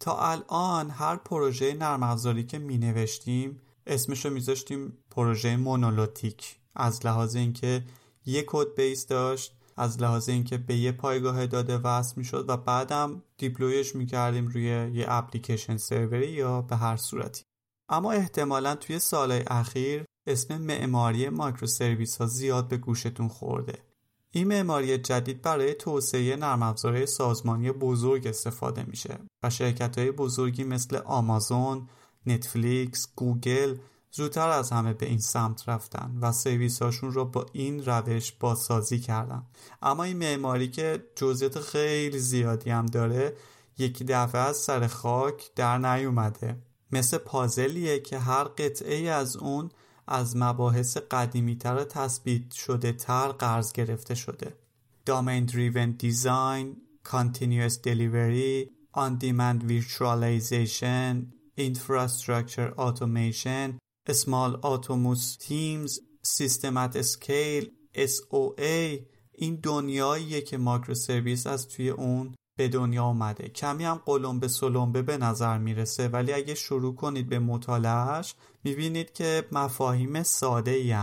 تا الان هر پروژه نرم افزاری که می نوشتیم اسمش رو میذاشتیم پروژه monolithic. از لحاظ اینکه یه code base داشت از لحاظ اینکه به یه پایگاه داده وصل می‌شد و بعدم deploy ش می‌کردیم روی یه application server ی یا به هر صورتی. اما احتمالا توی سالهای اخیر اسم معماری microservice ها زیاد به گوشتون خورده. این معماری جدید برای توسعه نرم افزارهای سازمانی بزرگ استفاده میشه و شرکت های بزرگی مثل آمازون، نتفلیکس، گوگل زودتر از همه به این سمت رفتن و سرویس هاشون رو با این روش بازسازی کردن. اما این معماری که جزئیات خیلی زیادی هم داره یکی دفعه از سر خاک در نیومده. مثل پازلیه که هر قطعه از اون از مباحث قدیمی تر تثبیت شده تر قرض گرفته شده Driven Design Continuous Delivery On-Demand Virtualization Infrastructure Automation Small Autonomous Teams System at Scale SOA این دنیاییه که ماکرو سرویس از توی اون به دنیا اومده کمی هم قلمبه سلمبه به نظر می‌رسه ولی اگه شروع کنید به مطالعهش می‌بینید که مفاهیم ساده ای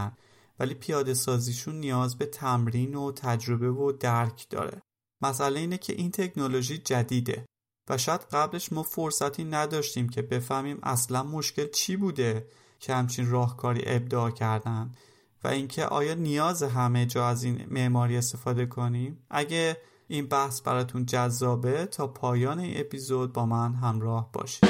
ولی پیاده سازیشون نیاز به تمرین و تجربه و درک داره. مسئله اینه که این تکنولوژی جدیده و شاید قبلش ما فرصتی نداشتیم که بفهمیم اصلا مشکل چی بوده که همچین راهکاری ابداع کردن و اینکه آیا نیاز همه جا از این معماری استفاده کنیم. اگه این بحث براتون جذابه تا پایان این اپیزود با من همراه باشید.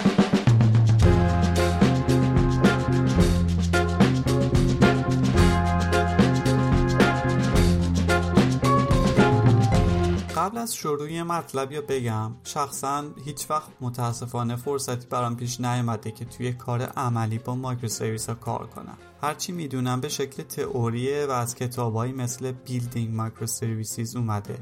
قبل از شروع مطلب باید بگم شخصا هیچ وقت متاسفانه فرصتی برام پیش نیامده که توی کار عملی با microservice ها کار کنم. هرچی می‌دونم به شکل تئوریه و از کتابهایی مثل Building Services اومده.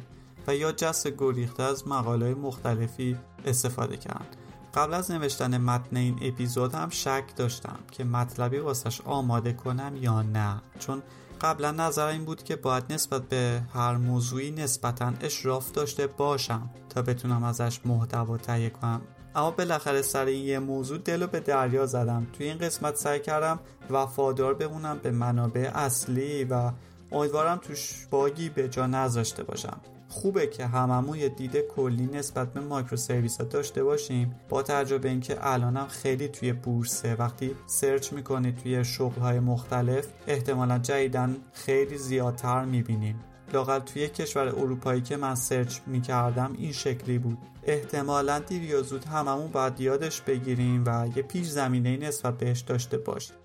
و یا جسته گریخته از مقاله مختلفی استفاده کردن. قبل از نوشتن متن این اپیزود هم شک داشتم که مطلبی واسش آماده کنم یا نه. چون قبلا نظر این بود که باید نسبت به هر موضوعی نسبتا اشراف داشته باشم تا بتونم ازش محتوا تهیه کنم. اما بالاخره سر این یه موضوع دلو به دریا زدم. توی این قسمت سعی کردم وفادار بمونم به منابع اصلی و امیدوارم توش bug ی به جا نذاشته باشم. خوبه که هممون یه دید کلی نسبت به microservice ها داشته باشیم. با توجه به اینکه الانم خیلی توی بورسه وقتی سرچ می‌کنید توی شغل های مختلف احتمالا جدیدا خیلی زیادتر می‌بینیم. لاقل توی کشور اروپایی که من سرچ می‌کردم این شکلی بود. احتمالا دیر یا زود هممون باید یادش بگیریم و یه پیش زمینه نسبت بهش داشته باشیم.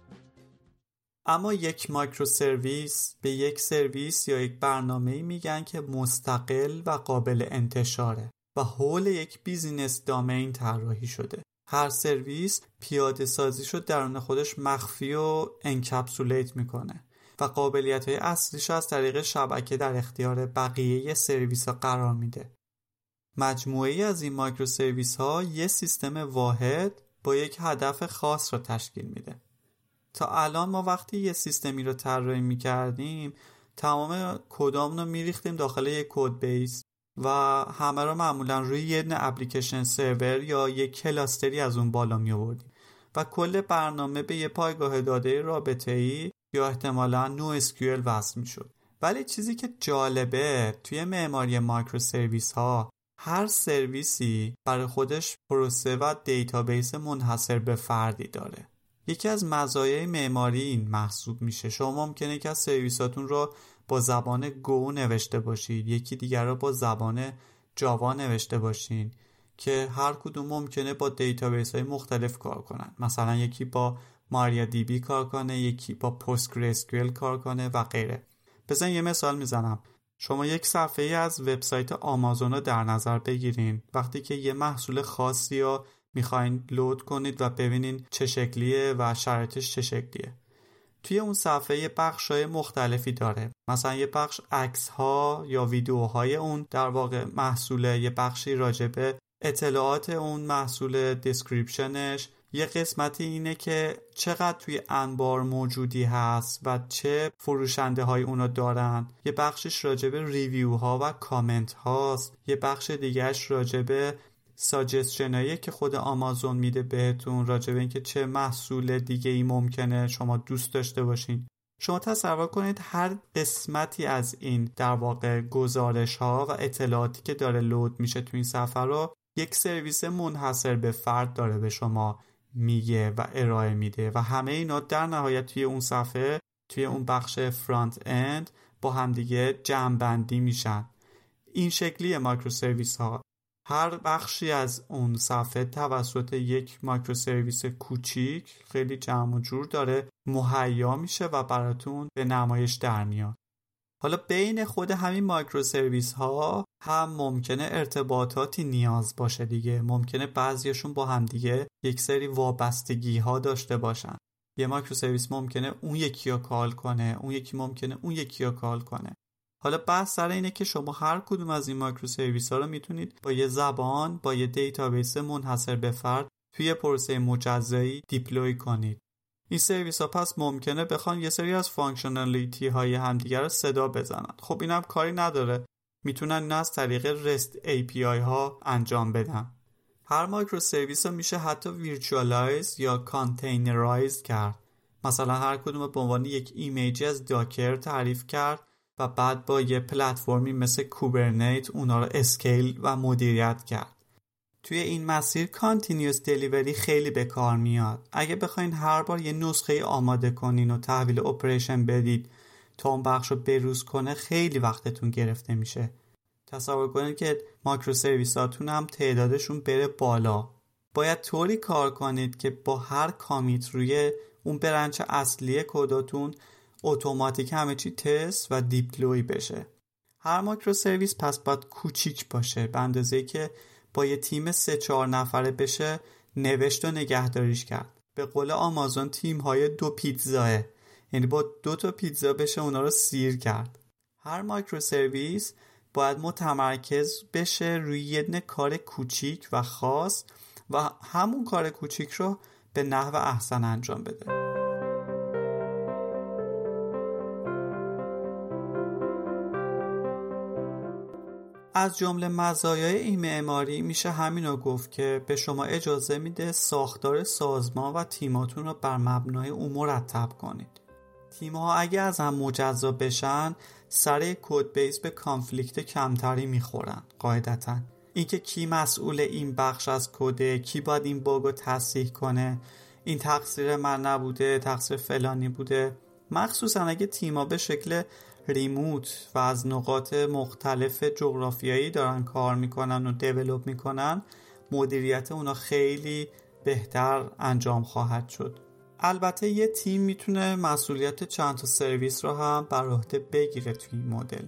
اما یک microservice به یک سرویس یا یک برنامه میگن که مستقل و قابل انتشاره و حول یک business domain طراحی شده. هر سرویس پیاده سازیشو درون خودش مخفی و encapsulate می‌کنه و قابلیت های اصلیش از طریق شبکه در اختیار بقیه سرویس ها قرار میده. مجموعه از این microservice ها یه سیستم واحد با یک هدف خاص را تشکیل میده. تا الان ما وقتی یه سیستمی رو طراحی می‌کردیم تمام کدامون رو میریختیم داخل یک code base و همه رو معمولا روی یه application server یا یک cluster ی از اون بالا می آوردیم و کل برنامه به یه پایگاه داده رابطه ای یا احتمالا NoSQL وصل می شد ولی چیزی که جالبه توی معماری microservice ها هر سرویسی برای خودش پروسه و database منحصر به فردی داره. یکی از مزایای معماری این محسوب میشه. شما ممکنه یکی از سرویساتون رو با زبان Go نوشته باشید یکی دیگر رو با زبان Java نوشته باشین که هر کدوم ممکنه با database های مختلف کار کنن. مثلا یکی با MariaDB کار کنه یکی با PostgreSQL کار کنه و غیره. بذارین یه مثال می‌زنم. شما یک صفحه از وبسایت آمازون رو در نظر بگیرین. وقتی که یه محصول خاصی را می‌خواین load کنید و ببینین چه شکلیه و شرایطش چه شکلیه. توی اون صفحه یه بخش های مختلفی داره. مثلا یه بخش عکس ها یا ویدیوهای اون در واقع محصوله یه بخشی راجبه اطلاعات اون محصول description ش یه قسمتی اینه که چقدر توی انبار موجودی هست و چه فروشنده های اونو دارن. یه بخشش راجبه ریویو ها و کامنت هاست یه بخش دیگهش راجبه ساجستشنایی که خود آمازون میده بهتون راجع به اینکه چه محصول دیگه ای ممکنه شما دوست داشته باشین. شما تصور کنید هر قسمتی از این در واقع گزارش ها و اطلاعاتی که داره لود میشه تو این صفحه رو یک سرویس منحصر به فرد داره به شما میگه و ارائه میده و همه اینا در نهایت توی اون صفحه توی اون بخش front-end با همدیگه جمع میشن. این شکلی microservice ها. هر بخشی از اون صفحه توسط یک microservice کوچیک خیلی جمع و جور داره مهیا میشه و براتون به نمایش در میاد. حالا بین خود همین microservice ها هم ممکنه ارتباطاتی نیاز باشه دیگه. ممکنه بعضیشون با هم دیگه یک سری وابستگی ها داشته باشن. یه microservice ممکنه اون یکی رو call کنه اون یکی ممکنه اون یکی رو call کنه. حالا بحث سر اینه که شما هر کدوم از این microservice ها رو می‌تونید با یه زبان با یه database منحصر به فرد توی پروسه مجزایی deploy کنید. این سرویس ها پس ممکنه بخوان یه سری از functionality های همدیگر رو صدا بزنن. خب اینم کاری نداره. می‌تونن این از طریق REST API ها انجام بدن. هر microservice رو میشه حتی virtualize یا containerize کرد. مثلا هر کدوم به عنوان یک image ی از Docker تعریف کرد و بعد با یه پلتفرمی مثل Kubernetes اونا رو scale و مدیریت کرد. توی این مسیر continuous delivery خیلی به کار میاد. اگه بخواین هر بار یه نسخه آماده کنین و تحویل operation بدید تا اون بخش رو بروز کنه خیلی وقتتون گرفته میشه. تصور کنید که ماکرو سرویساتون هم تعدادشون بره بالا. باید طوری کار کنید که با هر کامیت روی اون برنچ اصلی کداتون اتوماتیک همه چی تست و دیپلوی بشه. هر ماکرو سرویس پس باید کوچیک باشه. به اندازه که با یه تیم سه چهار نفره بشه نوشت و نگهداریش کرد. به قول آمازون تیم های دو پیتزاه یعنی با دو تا پیتزا بشه اونا رو سیر کرد. هر مایکرو سرویس باید متمرکز بشه روی یه کار کوچیک و خاص و همون کار کوچیک رو به نحو احسن انجام بده. از جمله مزایای این معماری میشه همین رو گفت که به شما اجازه میده ساختار سازمان و تیماتون رو بر مبنای اون مرتب کنید. تیمها اگه از هم مجزا بشن سر کد بیس به کانفلیکت کمتری می‌خورن قاعدتا. اینکه کی مسئول این بخش از کده کی باید این باگ رو تصحیح کنه این تقصیر من نبوده تقصیر فلانی بوده. مخصوصا اگه تیما به شکل ریموت و از نقاط مختلف جغرافیایی دارن کار می‌کنن و دیولوب می‌کنن مدیریت اونا خیلی بهتر انجام خواهد شد. البته یه تیم می‌تونه مسئولیت چند تا سرویس رو هم بر عهده بگیره توی این مدل.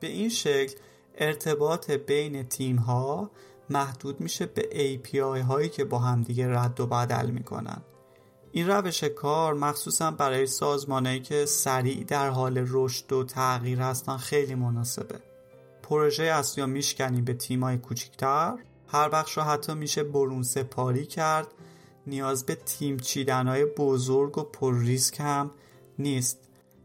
به این شکل ارتباط بین تیم ها محدود میشه به API هایی که با همدیگه رد و بدل می‌کنن. این روش کار مخصوصا برای سازمانهایی که سریع در حال رشد و تغییر هستن خیلی مناسبه. پروژه اصلی رو میشکنیم به تیمای کوچیکتر هر بخش رو حتی میشه برون سپاری کرد. نیاز به تیم چیدنهای بزرگ و پر ریسک هم نیست.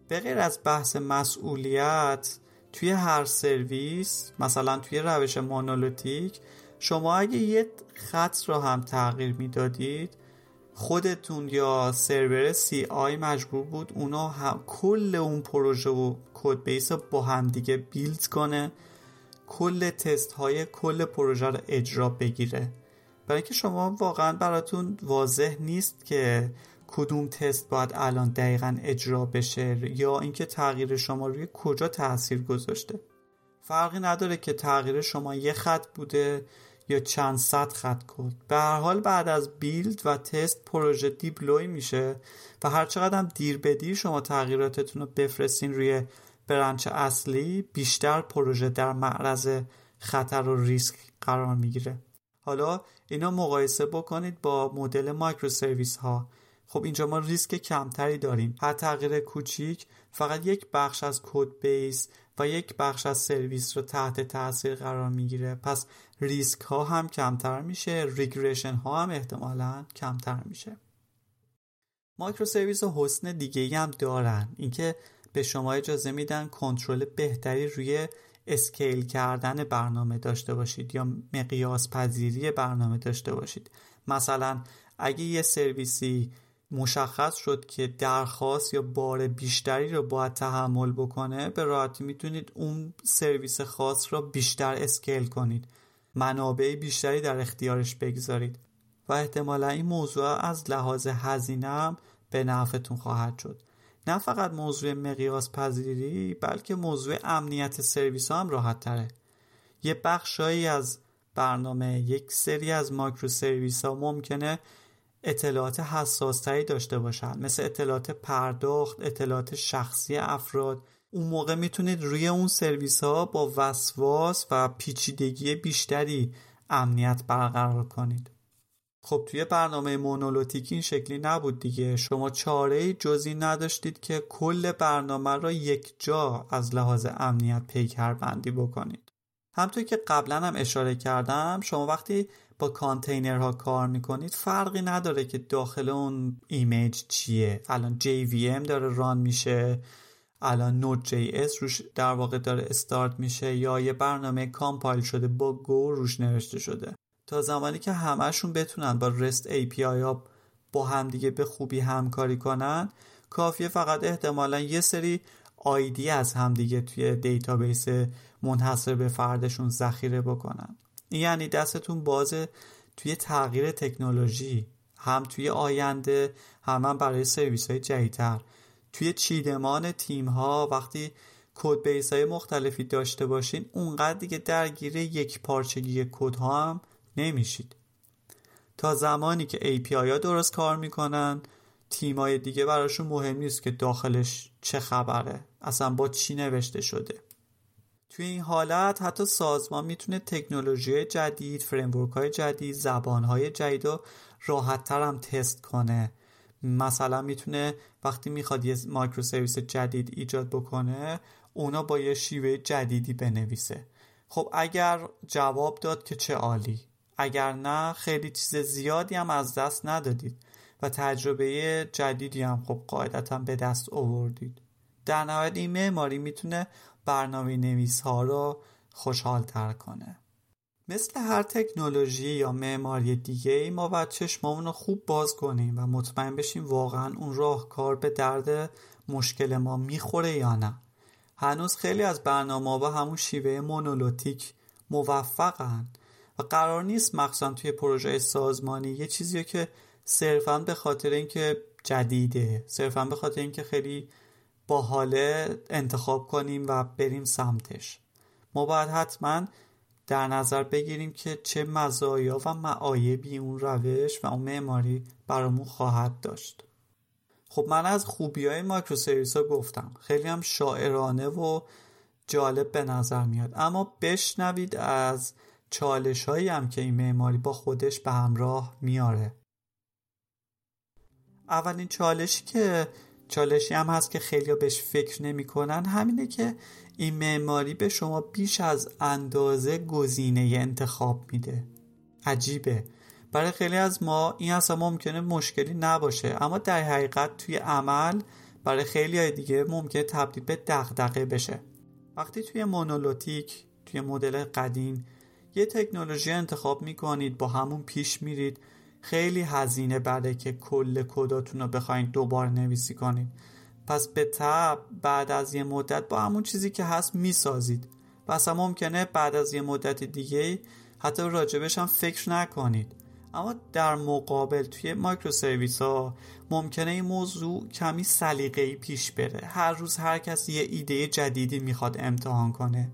به غیر از بحث مسئولیت توی هر سرویس مثلا توی روش monolithic شما اگه یه خط رو هم تغییر می‌دادید خودتون یا سرور CI مجبور بود اونا هم کل اون پروژه و code base رو با هم دیگه build کنه کل تست های کل پروژه رو اجرا بگیره. برای اینکه شما واقعا براتون واضح نیست که کدوم تست باید الان دقیقا اجرا بشه یا اینکه تغییر شما روی کجا تاثیر گذاشته. فرقی نداره که تغییر شما یه خط بوده یا چند صد خط کد. به هر حال بعد از بیلد و تست پروژه دیپلوی میشه و هر چقدر هم دیر به دیر شما تغییراتتون رو بفرستین روی branch اصلی بیشتر پروژه در معرض خطر و ریسک قرار می‌گیره. حالا اینا مقایسه بکنید با مدل microservice ها. خب اینجا ما ریسک کمتری داریم. هر تغییر کوچیک فقط یک بخش از code base یک بخش از سرویس رو تحت تاثیر قرار می‌گیره. پس ریسک ها هم کمتر میشه regression ها هم احتمالا کمتر میشه. microservice حسن دیگه هم دارن. اینکه به شما اجازه میدن کنترل بهتری روی scale کردن برنامه داشته باشید یا مقیاس پذیری برنامه داشته باشید. مثلا اگه یه سرویسی مشخص شد که درخواست یا بار بیشتری رو باید تحمل بکنه به راحتی می‌تونید اون سرویس خاص را بیشتر scale کنید. منابع بیشتری در اختیارش بگذارید. و احتمالا این موضوع از لحاظ هزینه هم به نفعتون خواهد شد. نه فقط موضوع مقیاس پذیری بلکه موضوع امنیت سرویس هم راحت تره. یه بخشایی از برنامه یک سری از ماکرو سرویس ها ممکنه اطلاعات حساستری داشته باشن. مثل اطلاعات پرداخت اطلاعات شخصی افراد. اون موقع می‌تونید روی اون سرویس ها با وسواس و پیچیدگی بیشتری امنیت برقرار کنید. خب توی برنامه monolithic این شکلی نبود دیگه. شما چاره ای جز این نداشتید که کل برنامه را یک جا از لحاظ امنیت پیکر بندی بکنید. همونطور که قبلا هم اشاره کردم شما وقتی با کانتینرها کار می‌کنید فرقی نداره که داخل اون image چیه. الان JVM داره run میشه الان Node.js روش در واقع داره استارت میشه یا یه برنامه compile شده با Go روش نوشته شده. تا زمانی که همهشون بتونن با REST API ها با همدیگه به خوبی همکاری کنن کافیه فقط احتمالا یه سری ID از همدیگه توی database منحصر به فردشون ذخیره بکنن. یعنی دستتون بازه توی تغییر تکنولوژی هم توی آینده هم, هم برای سرویس های جدیدتر. توی چیدمان تیم ها وقتی code base های مختلفی داشته باشین اونقدر دیگه درگیر یک پارچگی کد ها هم نمیشید. تا زمانی که API ها درست کار می‌کنن تیمای دیگه براشون مهم نیست که داخلش چه خبره اصلا با چی نوشته شده. توی این حالت حتی سازمان می‌تونه تکنولوژی جدید framework های جدید زبان های جدید رو راحت تر هم تست کنه. مثلا می‌تونه وقتی می‌خواد یه microservice جدید ایجاد بکنه اونا با یه شیوه جدیدی بنویسه. خب اگر جواب داد که چه عالی. اگر نه خیلی چیز زیادی هم از دست ندادید و تجربه جدیدی هم خب قاعدتا به دست آوردید. در نهایت این معماری می‌تونه برنامه نویس ها رو خوشحال تر کنه. مثل هر تکنولوژی یا معماری دیگه ای ما باید چشمامون رو خوب باز کنیم و مطمئن بشیم واقعا اون راهکار به درد مشکل ما می‌خوره یا نه. هنوز خیلی از برنامه با همون شیوه مونولوتیک موفقن و قرار نیست مخصوصا توی پروژه سازمانی یه چیزی که صرفا به خاطر اینکه جدیده صرفا به خاطر اینکه خیلی باحاله انتخاب کنیم و بریم سمتش. ما باید حتما در نظر بگیریم که چه مزایا و معایبی اون روش و اون معماری برامون خواهد داشت. خب من از خوبی های مایکرو سرویس ها گفتم. خیلی هم شاعرانه و جالب به نظر میاد. اما بشنوید از چالش هایی هم که این معماری با خودش به همراه میاره. اولین چالشی که چالشی هم هست که خیلی بهش فکر نمی‌کنن. همینه که این معماری به شما بیش از اندازه گزینه انتخاب میده. عجیبه. برای خیلی از ما این اصلا ممکنه مشکلی نباشه. اما در حقیقت توی عمل برای خیلی های دیگه ممکنه تبدیل به دغدغه بشه. وقتی توی مونولوتیک توی مدل قدیم یه تکنولوژی انتخاب می‌کنید با همون پیش میرید خیلی هزینه بده که کل کداتون رو بخواید دوباره نویسی کنید پس به تب بعد از یه مدت با همون چیزی که هست می‌سازید. و اصلا ممکنه بعد از یه مدت دیگه حتی راجبش هم فکر نکنید. اما در مقابل توی مایکرو سرویس ها ممکنه این موضوع کمی سلیقه‌ای پیش بره. هر روز هر کسی یه ایده جدیدی می‌خواد امتحان کنه.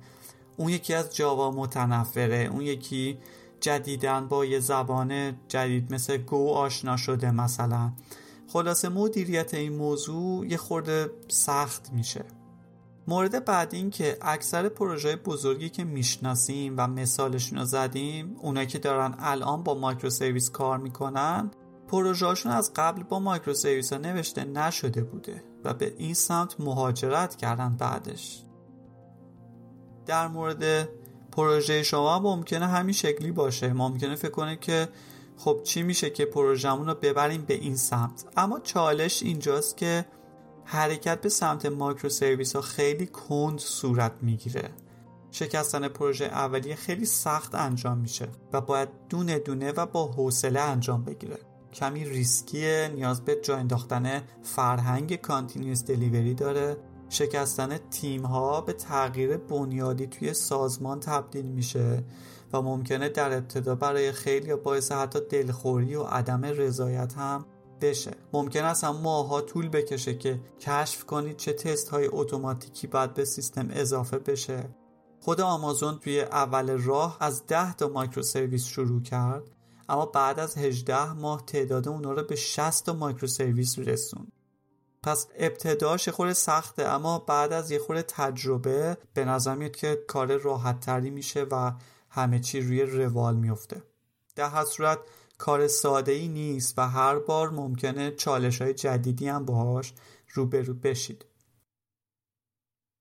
اون یکی از جاوا متنفره اون یکی جدیدن با یه زبان جدید مثل گو آشنا شده مثلا. خلاصه مدیریت این موضوع یه خورده سخت میشه. مورد بعد این که اکثر پروژه بزرگی که می‌شناسیم و مثالشون رو زدیم اونایی که دارن الان با مایکرو سرویس کار می‌کنن پروژهشون از قبل با مایکرو سرویس ها نوشته نشده بوده و به این سمت مهاجرت کردن بعدش. در مورد پروژه شما ممکنه همین شکلی باشه. ممکنه فکر کنه که خب چی میشه که پروژمون رو ببریم به این سمت. اما چالش اینجاست که حرکت به سمت microservice ها خیلی کند صورت می‌گیره. شکستن پروژه اولیه خیلی سخت انجام میشه و باید دونه دونه و با حوصله انجام بگیره. کمی ریسکیه نیاز به جا انداختن فرهنگ continuous delivery داره. شکستن تیم ها به تغییر بنیادی توی سازمان تبدیل میشه و ممکنه در ابتدا برای خیلی باعث حتی دلخوری و عدم رضایت هم بشه. ممکن است هم ماها طول بکشه که کشف کنید چه تست های اتوماتیکی باید به سیستم اضافه بشه. خود آمازون توی اول راه از 10 تا مایکرو سرویس شروع کرد اما بعد از 18 ماه تعداد اونا رو به 60 تا مایکرو سرویس رسوند. پس ابتداش خورده سخته اما بعد از یه خورده تجربه به نظر میاد که کار راحت تری میشه و همه چی روی روال میفته. در هر صورت کار ساده ای نیست و هر بار ممکنه چالش های جدیدی هم باهاش روبرو بشید.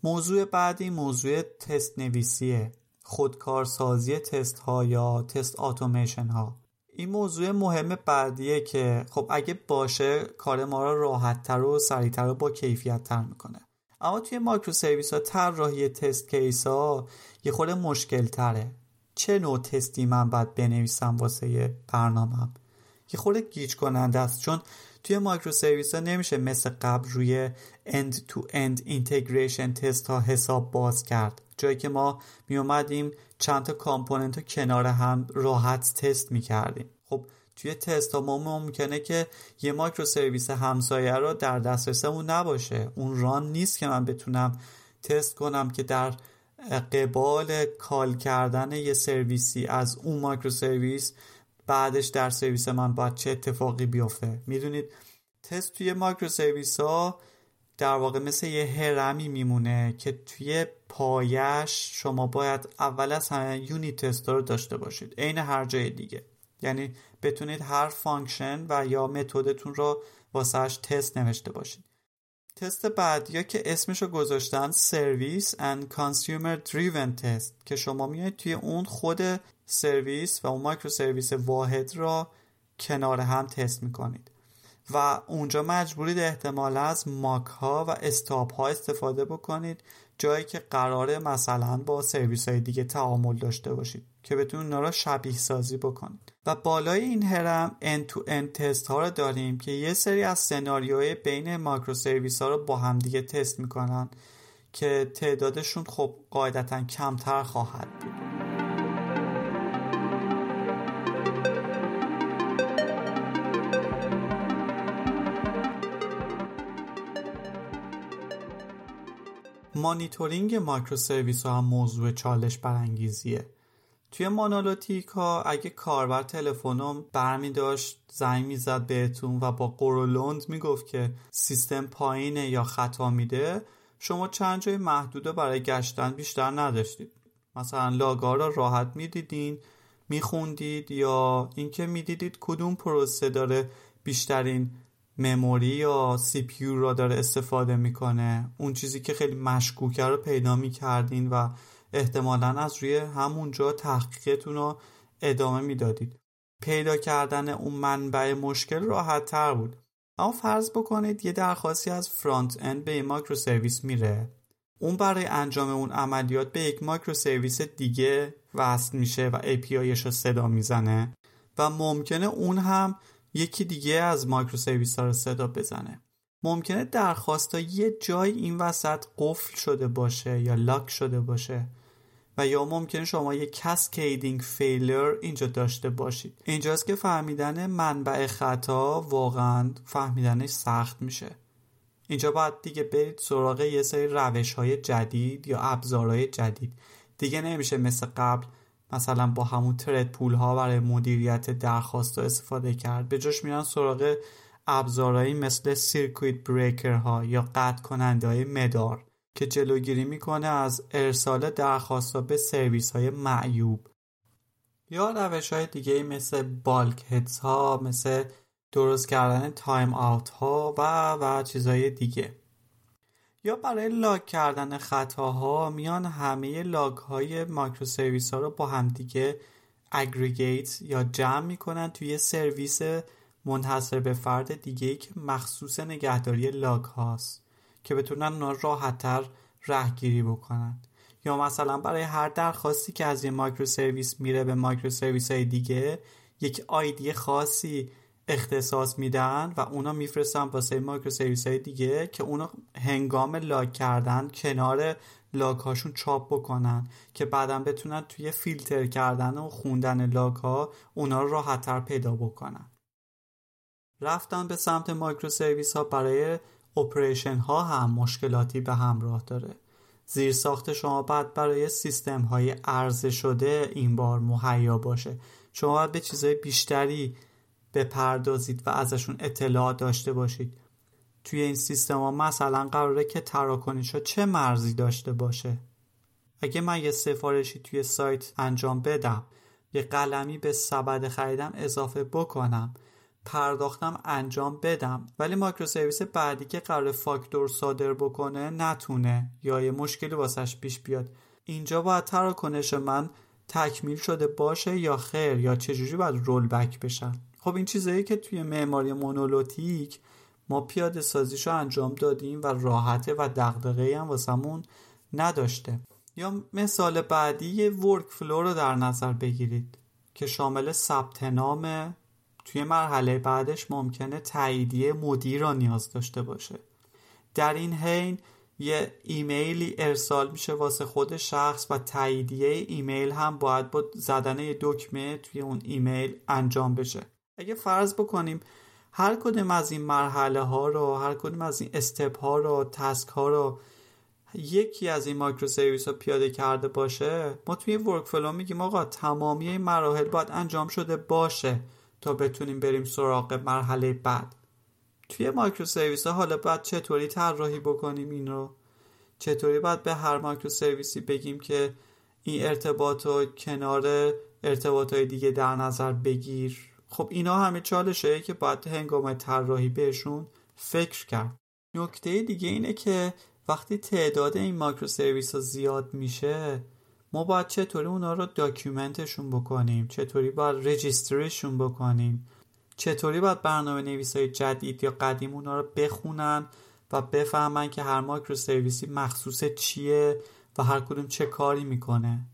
موضوع بعدی موضوع تست نویسیه خودکارسازی تست ها یا test automation ها این موضوع مهم بعدیه که خب اگه باشه کار ما را راحت تر و سریعتر و با کیفیت تر می‌کنه. اما توی microservice ها طراحی test case ها یه خورده مشکل تره چه نوع تستی من باید بنویسم واسه برنامهم یه خورده گیج کننده است. چون توی microservice ها نمیشه مثل قبل روی end to end integration test ها حساب باز کرد. جایی که ما می اومدیم چند تا component رو کنار هم راحت تست می کردیم خب توی تست ها ما ممکنه که یه microservice همسایه رو در دسترسمون نباشه. اون run نیست که من بتونم تست کنم که در قبال call کردن یه سرویسی از اون microservice بعدش در سرویس من باید چه اتفاقی بیفته. می‌دونید تست توی microservice ها در واقع مثل یه هرمی میمونه که توی پایه‌ش شما باید اول از همه unit test رو داشته باشید. عین هر جای دیگه. یعنی بتونید هر function و یا method تون رو واسهش تست نوشته باشید. تست بعدی که اسمش رو گذاشتن service and consumer driven test که شما میایید توی اون خود سرویس و اون microservice واحد را کنار هم تست می‌کنید. و اونجا مجبورید احتمالا از mock ها و stub ها استفاده بکنید جایی که قراره مثلا با سرویس های دیگه تعامل داشته باشید که بتونید اونا را شبیه سازی بکنید. و بالای این هرم end to end test ها رو داریم که یه سری از سناریوهای بین microservice ها رو با هم دیگه تست می‌کنن که تعدادشون خب قاعدتا کمتر خواهد بود. مانیتورینگ مایکرو سرویس ها هم موضوع چالش برانگیزیه. توی مانالوتیک ها اگه کاربر تلفنم برمی داشت زنگ می‌زد بهتون و با قرولند می‌گفت که سیستم پایینه یا خطا میده شما چند جای محدوده برای گشتن بیشتر نداشتید. مثلا لاگا را راحت می‌دیدین میخوندید یا اینکه می‌دیدید کدوم پروسه داره بیشترین مموری یا سی پیو را داره استفاده می‌کنه. اون چیزی که خیلی مشکوکه رو پیدا می‌کردین و احتمالا از روی همونجا تحقیقتون رو ادامه می‌دادید. پیدا کردن اون منبع مشکل راحت تر بود. اما فرض بکنید یه درخواستی از front end به یک microservice میره. اون برای انجام اون عملیات به یک microservice دیگه وصل میشه و API ش رو صدا می‌زنه و ممکنه اون هم یکی دیگه از microservice ها رو صدا بزنه. ممکنه درخواست ها یه جای این وسط قفل شده باشه یا lock شده باشه و یا ممکنه شما یه cascading failure اینجا داشته باشید. اینجاست که فهمیدن منبع خطا واقعا فهمیدنش سخت میشه. اینجا باید دیگه برید سراغ یه سری روش های جدید یا ابزارهای جدید. دیگه نمیشه مثل قبل مثلا با همون ترد پول ها برای مدیریت درخواست استفاده کرد. به جاش میرن سراغ ابزارهایی مثل سیرکویت بریکر ها یا قطع کننده های مدار که جلوگیری می‌کنه از ارسال درخواست ها به سرویس های معیوب. یا روش های دیگه مثل بالک هدز ها مثل درست کردن timeout ها و و چیزهای دیگه. یا برای log کردن خطاها میان همه log های microservice ها رو با همدیگه aggregate یا جمع می‌کنن توی سرویس منحصر به فرد دیگه ای که مخصوص نگهداری log هاست که بتونن اونا راحتتر رهگیری بکنن. یا مثلا برای هر درخواستی که از یه microservice میره به microservice های دیگه یک ID خاصی اختصاص میدن و اونا میفرستن واسه microservice های دیگه که اونا هنگام log کردن کنار log هاشون چاپ بکنن که بعدا بتونن توی فیلتر کردن و خوندن log ها اونا رو راحتتر پیدا بکنن. رفتن به سمت microservice ها برای operation ها هم مشکلاتی به همراه داره. زیر ساخت شما باید برای سیستم های عرضه شده این بار مهیا باشه. شما باید به چیزهای بیشتری بپردازید و ازشون اطلاعات داشته باشید. توی این سیستم ها مثلا قراره که تراکنش ها چه مرزی داشته باشه؟ اگه من یه سفارشی توی سایت انجام بدم یه قلمی به سبد خریدم اضافه بکنم پرداختم انجام بدم ولی مایکرو سرویس بعدی که قرار فاکتور صادر بکنه نتونه یا یه مشکلی واسش پیش بیاد. اینجا باید تراکنش من تکمیل شده باشه یا خیر یا چجوری باید رول بک بشن؟ خب این چیزایی که توی معماری مونولوتیک ما پیاده سازیشو انجام دادیم و راحته و دغدغه‌ای هم واسمون نداشته. یا مثال بعدی یه ورک فلو رو در نظر بگیرید که شامل ثبت نام توی مرحله بعدش ممکنه تاییدیه مدیر را نیاز داشته باشه. در این حین یه ایمیلی ارسال میشه واسه خود شخص و تاییدیه ایمیل هم باید با زدن دکمه توی اون ایمیل انجام بشه. اگه فرض بکنیم هر کدوم از این مرحله ها رو هر کدوم از این step ها رو task ها رو یکی از این microservice ها پیاده کرده باشه ما توی workflow میگیم آقا تمامی این مراحل باید انجام شده باشه تا بتونیم بریم سراغ مرحله بعد. توی micro service ها حالا باید چطوری طراحی بکنیم این رو؟ چطوری باید به هر micro service ی بگیم که این ارتباط رو کنار ارتباط های دیگه در نظر بگیر؟ خب اینا همه چالشه که باید هنگام طراحی بهشون فکر کرد. نکته دیگه اینه که وقتی تعداد این micro service ها زیاد میشه ما باید چطوری اونا رو document شون بکنیم؟ چطوری باید register شون بکنیم؟ چطوری باید برنامه نویس های جدید یا قدیم اونا رو بخونن و بفهمن که هر مایکرو سرویسی مخصوص چیه و هر کدوم چه کاری می‌کنه؟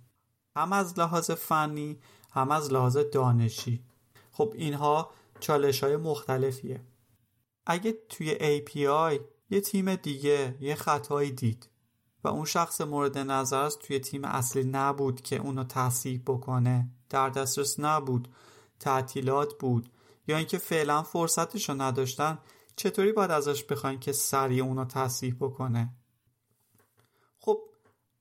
هم از لحاظ فنی هم از لحاظ دانشی. خب اینها چالش های مختلفیه. اگه توی API یه تیم دیگه یه خطایی دید و اون شخص مورد نظر است توی تیم اصلی نبود که اونو تصحیح بکنه در دسترس نبود تعطیلات بود یا اینکه فعلا فرصتش رو نداشتن چطوری باید ازش بخواین که سریع اونو تصحیح بکنه؟ خب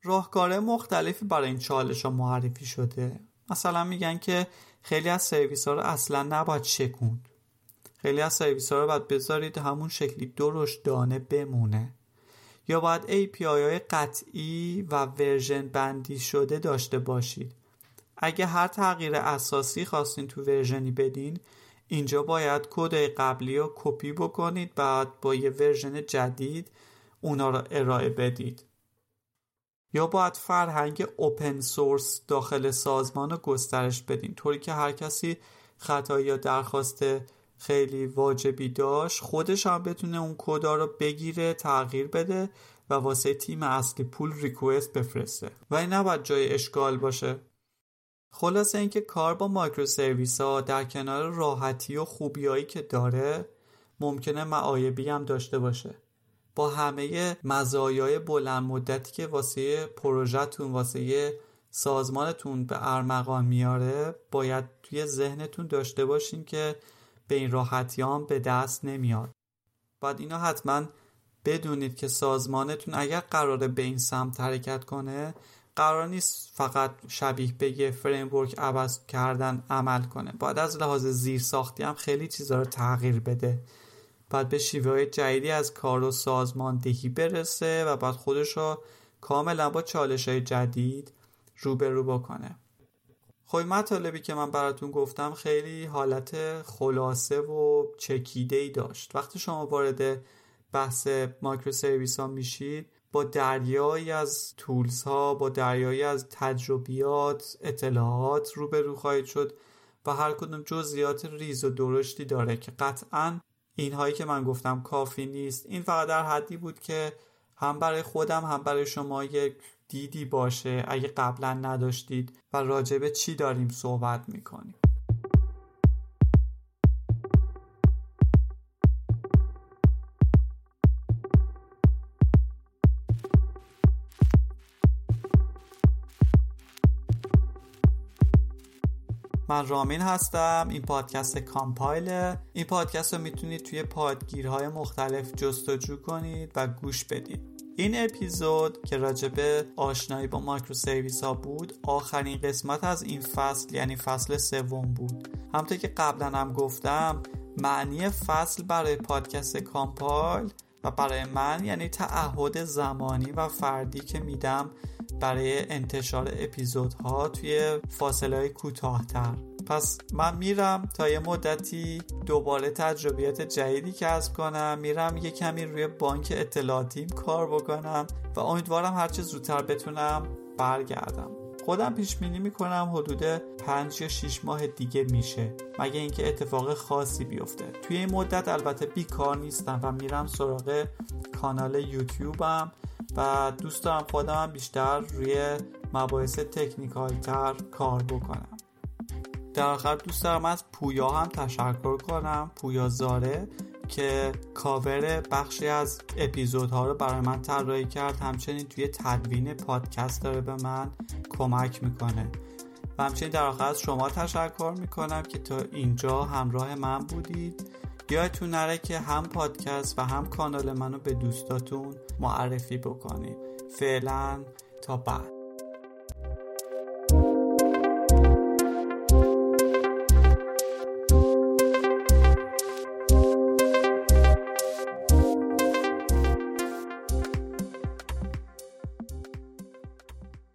راهکاره مختلفی برای این چالش ها معرفی شده. مثلا میگن که خیلی از سرویس ها رو اصلا نباید شکوند. خیلی از سرویس ها رو باید بذارید همون شکلی درشت دانه بمونه. یا باید API های قطعی و ورژن بندی شده داشته باشید. اگه هر تغییر اساسی خواستین تو version ی بدین اینجا باید کد قبلی رو کپی بکنید بعد با یه version جدید اونا رو ارائه بدید. یا باید فرهنگ open source داخل سازمان رو گسترش بدین. طوری که هر کسی خطایی یا درخواست خیلی واجبی داشت خودش هم بتونه اون کدا رو بگیره تغییر بده و واسه تیم اصلی pull request بفرسته. و این نباید جای اشکال باشه. خلاصه اینکه کار با مایکرو سرویس ها در کنار راحتی و خوبیایی که داره ممکنه معایبی هم داشته باشه. با همه مزایای بلند مدتی که واسه پروژهتون واسه سازمانتون به ارمغان میاره باید توی ذهنتون داشته باشین که به این راحتی هم به دست نمیاد. باید اینا حتما بدونید که سازمانتون اگر قراره به این سمت حرکت کنه قرار نیست فقط شبیه به یه فریمورک عوض کردن عمل کنه. باید از لحاظ زیر ساختی هم خیلی چیزا رو تغییر بده. باید به شیوه های جدیدی از کار و سازماندهی برسه و بعد خودش رو کاملا با چالش های جدید روبرو بکنه. خب مطالبی که من براتون گفتم خیلی حالت خلاصه و چکیده ای داشت. وقتی شما وارد بحث مایکرو سرویس ها میشید با دریایی از تولز ها با دریایی از تجربیات اطلاعات روبرو خواهید شد و هر کدوم جزئیات ریز و درشتی داره که قطعا اینهایی که من گفتم کافی نیست. این فقط در حدی بود که هم برای خودم هم برای شما یک دیدی باشه اگه قبلا نداشتید و راجع چی داریم صحبت می‌کنیم. من رامین هستم. این پادکست کامپایل این پادکست رو می‌تونید توی پادگیرهای مختلف جستجو کنید و گوش بدید. این اپیزود که راجبه آشنایی با micro service ها بود آخرین قسمت از این فصل یعنی فصل سوم بود. همطور که قبلا هم گفتم معنی فصل برای پادکست کامپایل و برای من یعنی تعهد زمانی و فردی که میدم برای انتشار اپیزودها توی فاصله های کوتاهتر. پس من میرم تا یه مدتی دوباره تجربیات جدیدی کسب کنم. میرم یه کمی روی بانک اطلاعاتیم کار بکنم و امیدوارم هرچه زودتر بتونم برگردم. خودم پیش بینی می‌کنم حدود 5 یا 6 ماه دیگه میشه. مگه اینکه اتفاق خاصی بیفته. توی این مدت البته بیکار نیستم و میرم سراغ کانال یوتیوبم. و دوست دارم خودم بیشتر روی مباحث تکنیکال تر کار بکنم. در آخر دوست دارم از پویا هم تشکر کنم پویا زاره که کاور بخشی از اپیزودها رو برای من طراحی کرد. همچنین توی تدوین پادکست داره به من کمک می‌کنه. و همچنین در آخر از شما تشکر می‌کنم که تا اینجا همراه من بودید. یادتون نره که هم پادکست و هم کانال منو به دوستاتون معرفی بکنید. فعلا تا بعد.